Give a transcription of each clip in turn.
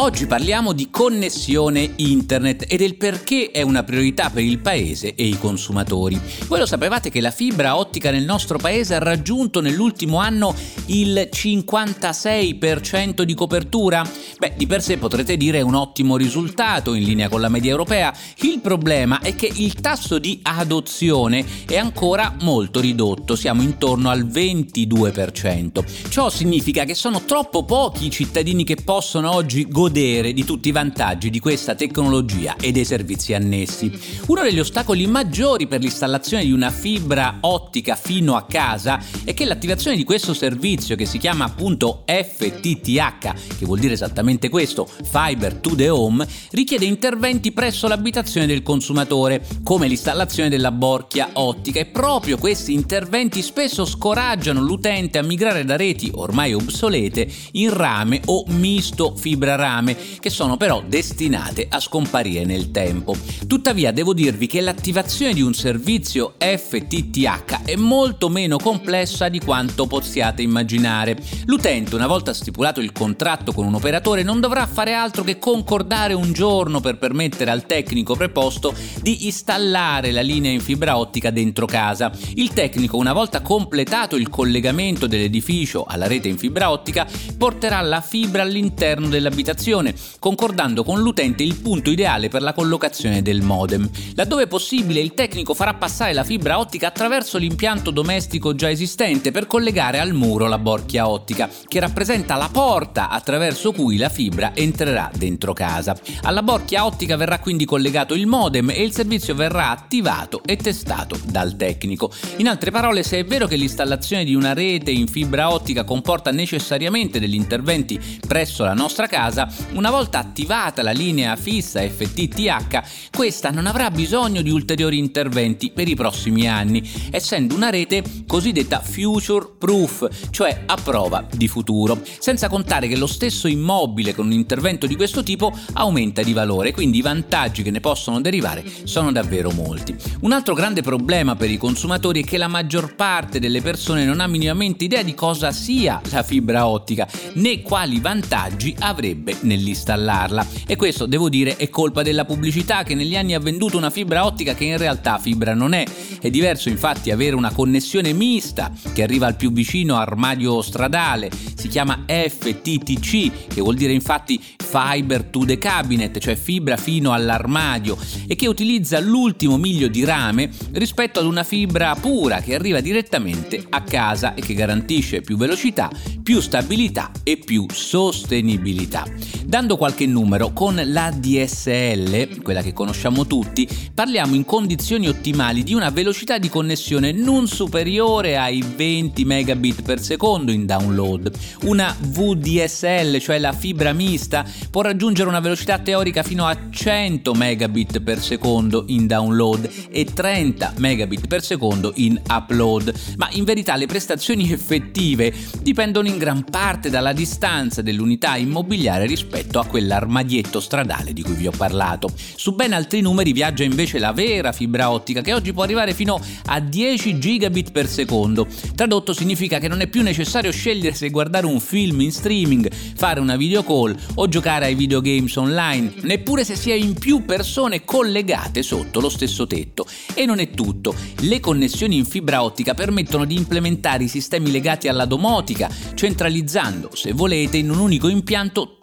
Oggi parliamo di connessione internet e del perché è una priorità per il paese e i consumatori. Voi lo sapevate che la fibra ottica nel nostro paese ha raggiunto nell'ultimo anno il 56% di copertura? Beh, di per sé potrete dire un ottimo risultato in linea con la media europea. Il problema è che il tasso di adozione è ancora molto ridotto, siamo intorno al 22%. Ciò significa che sono troppo pochi i cittadini che possono oggi godere godere di tutti i vantaggi di questa tecnologia e dei servizi annessi. Uno degli ostacoli maggiori per l'installazione di una fibra ottica fino a casa è che l'attivazione di questo servizio che si chiama appunto FTTH, che vuol dire esattamente questo, Fiber to the Home, richiede interventi presso l'abitazione del consumatore, come l'installazione della borchia ottica e proprio questi interventi spesso scoraggiano l'utente a migrare da reti ormai obsolete in rame o misto fibra rame rame che sono però destinate a scomparire nel tempo. Tuttavia devo dirvi che l'attivazione di un servizio FTTH è molto meno complessa di quanto possiate immaginare. L'utente una volta stipulato il contratto con un operatore non dovrà fare altro che concordare un giorno per permettere al tecnico preposto di installare la linea in fibra ottica dentro casa. Il tecnico una volta completato il collegamento dell'edificio alla rete in fibra ottica porterà la fibra all'interno dell'abitazione collocazione, concordando con l'utente il punto ideale per la collocazione del modem. Laddove possibile il tecnico farà passare la fibra ottica attraverso l'impianto domestico già esistente per collegare al muro la borchia ottica, che rappresenta la porta attraverso cui la fibra entrerà dentro casa. Alla borchia ottica verrà quindi collegato il modem e il servizio verrà attivato e testato dal tecnico. In altre parole, se è vero che l'installazione di una rete in fibra ottica comporta necessariamente degli interventi presso la nostra casa, una volta attivata la linea fissa FTTH, questa non avrà bisogno di ulteriori interventi per i prossimi anni, essendo una rete cosiddetta future proof, cioè a prova di futuro, senza contare che lo stesso immobile con un intervento di questo tipo aumenta di valore, quindi i vantaggi che ne possono derivare sono davvero molti. Un altro grande problema per i consumatori è che la maggior parte delle persone non ha minimamente idea di cosa sia la fibra ottica, né quali vantaggi avrebbe nell'installarla e questo devo dire è colpa della pubblicità che negli anni ha venduto una fibra ottica che in realtà fibra non è. È diverso infatti avere una connessione mista che arriva al più vicino armadio stradale, si chiama FTTC che vuol dire infatti Fiber to the Cabinet, cioè fibra fino all'armadio e che utilizza l'ultimo miglio di rame rispetto ad una fibra pura che arriva direttamente a casa e che garantisce più velocità, più stabilità e più sostenibilità. Dando qualche numero, con la DSL, quella che conosciamo tutti, parliamo in condizioni ottimali di una velocità di connessione non superiore ai 20 megabit per secondo in download. Una VDSL, cioè la fibra mista, può raggiungere una velocità teorica fino a 100 megabit per secondo in download e 30 megabit per secondo in upload, ma in verità le prestazioni effettive dipendono in gran parte dalla distanza dell'unità immobiliare rispetto rispetto a quell'armadietto stradale di cui vi ho parlato. Su ben altri numeri viaggia invece la vera fibra ottica che oggi può arrivare fino a 10 gigabit per secondo. Tradotto significa che non è più necessario scegliere se guardare un film in streaming, fare una video call o giocare ai videogames online, neppure se si è in più persone collegate sotto lo stesso tetto. E non è tutto. Le connessioni in fibra ottica permettono di implementare i sistemi legati alla domotica, centralizzando, se volete, in un unico impianto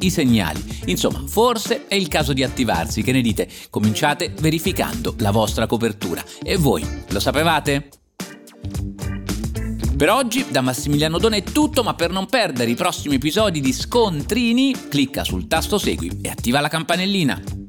i segnali. Insomma, forse è il caso di attivarsi. Che ne dite? Cominciate verificando la vostra copertura. E voi, lo sapevate? Per oggi da Massimiliano Dona è tutto, ma per non perdere i prossimi episodi di Scontrini, clicca sul tasto Segui e attiva la campanellina.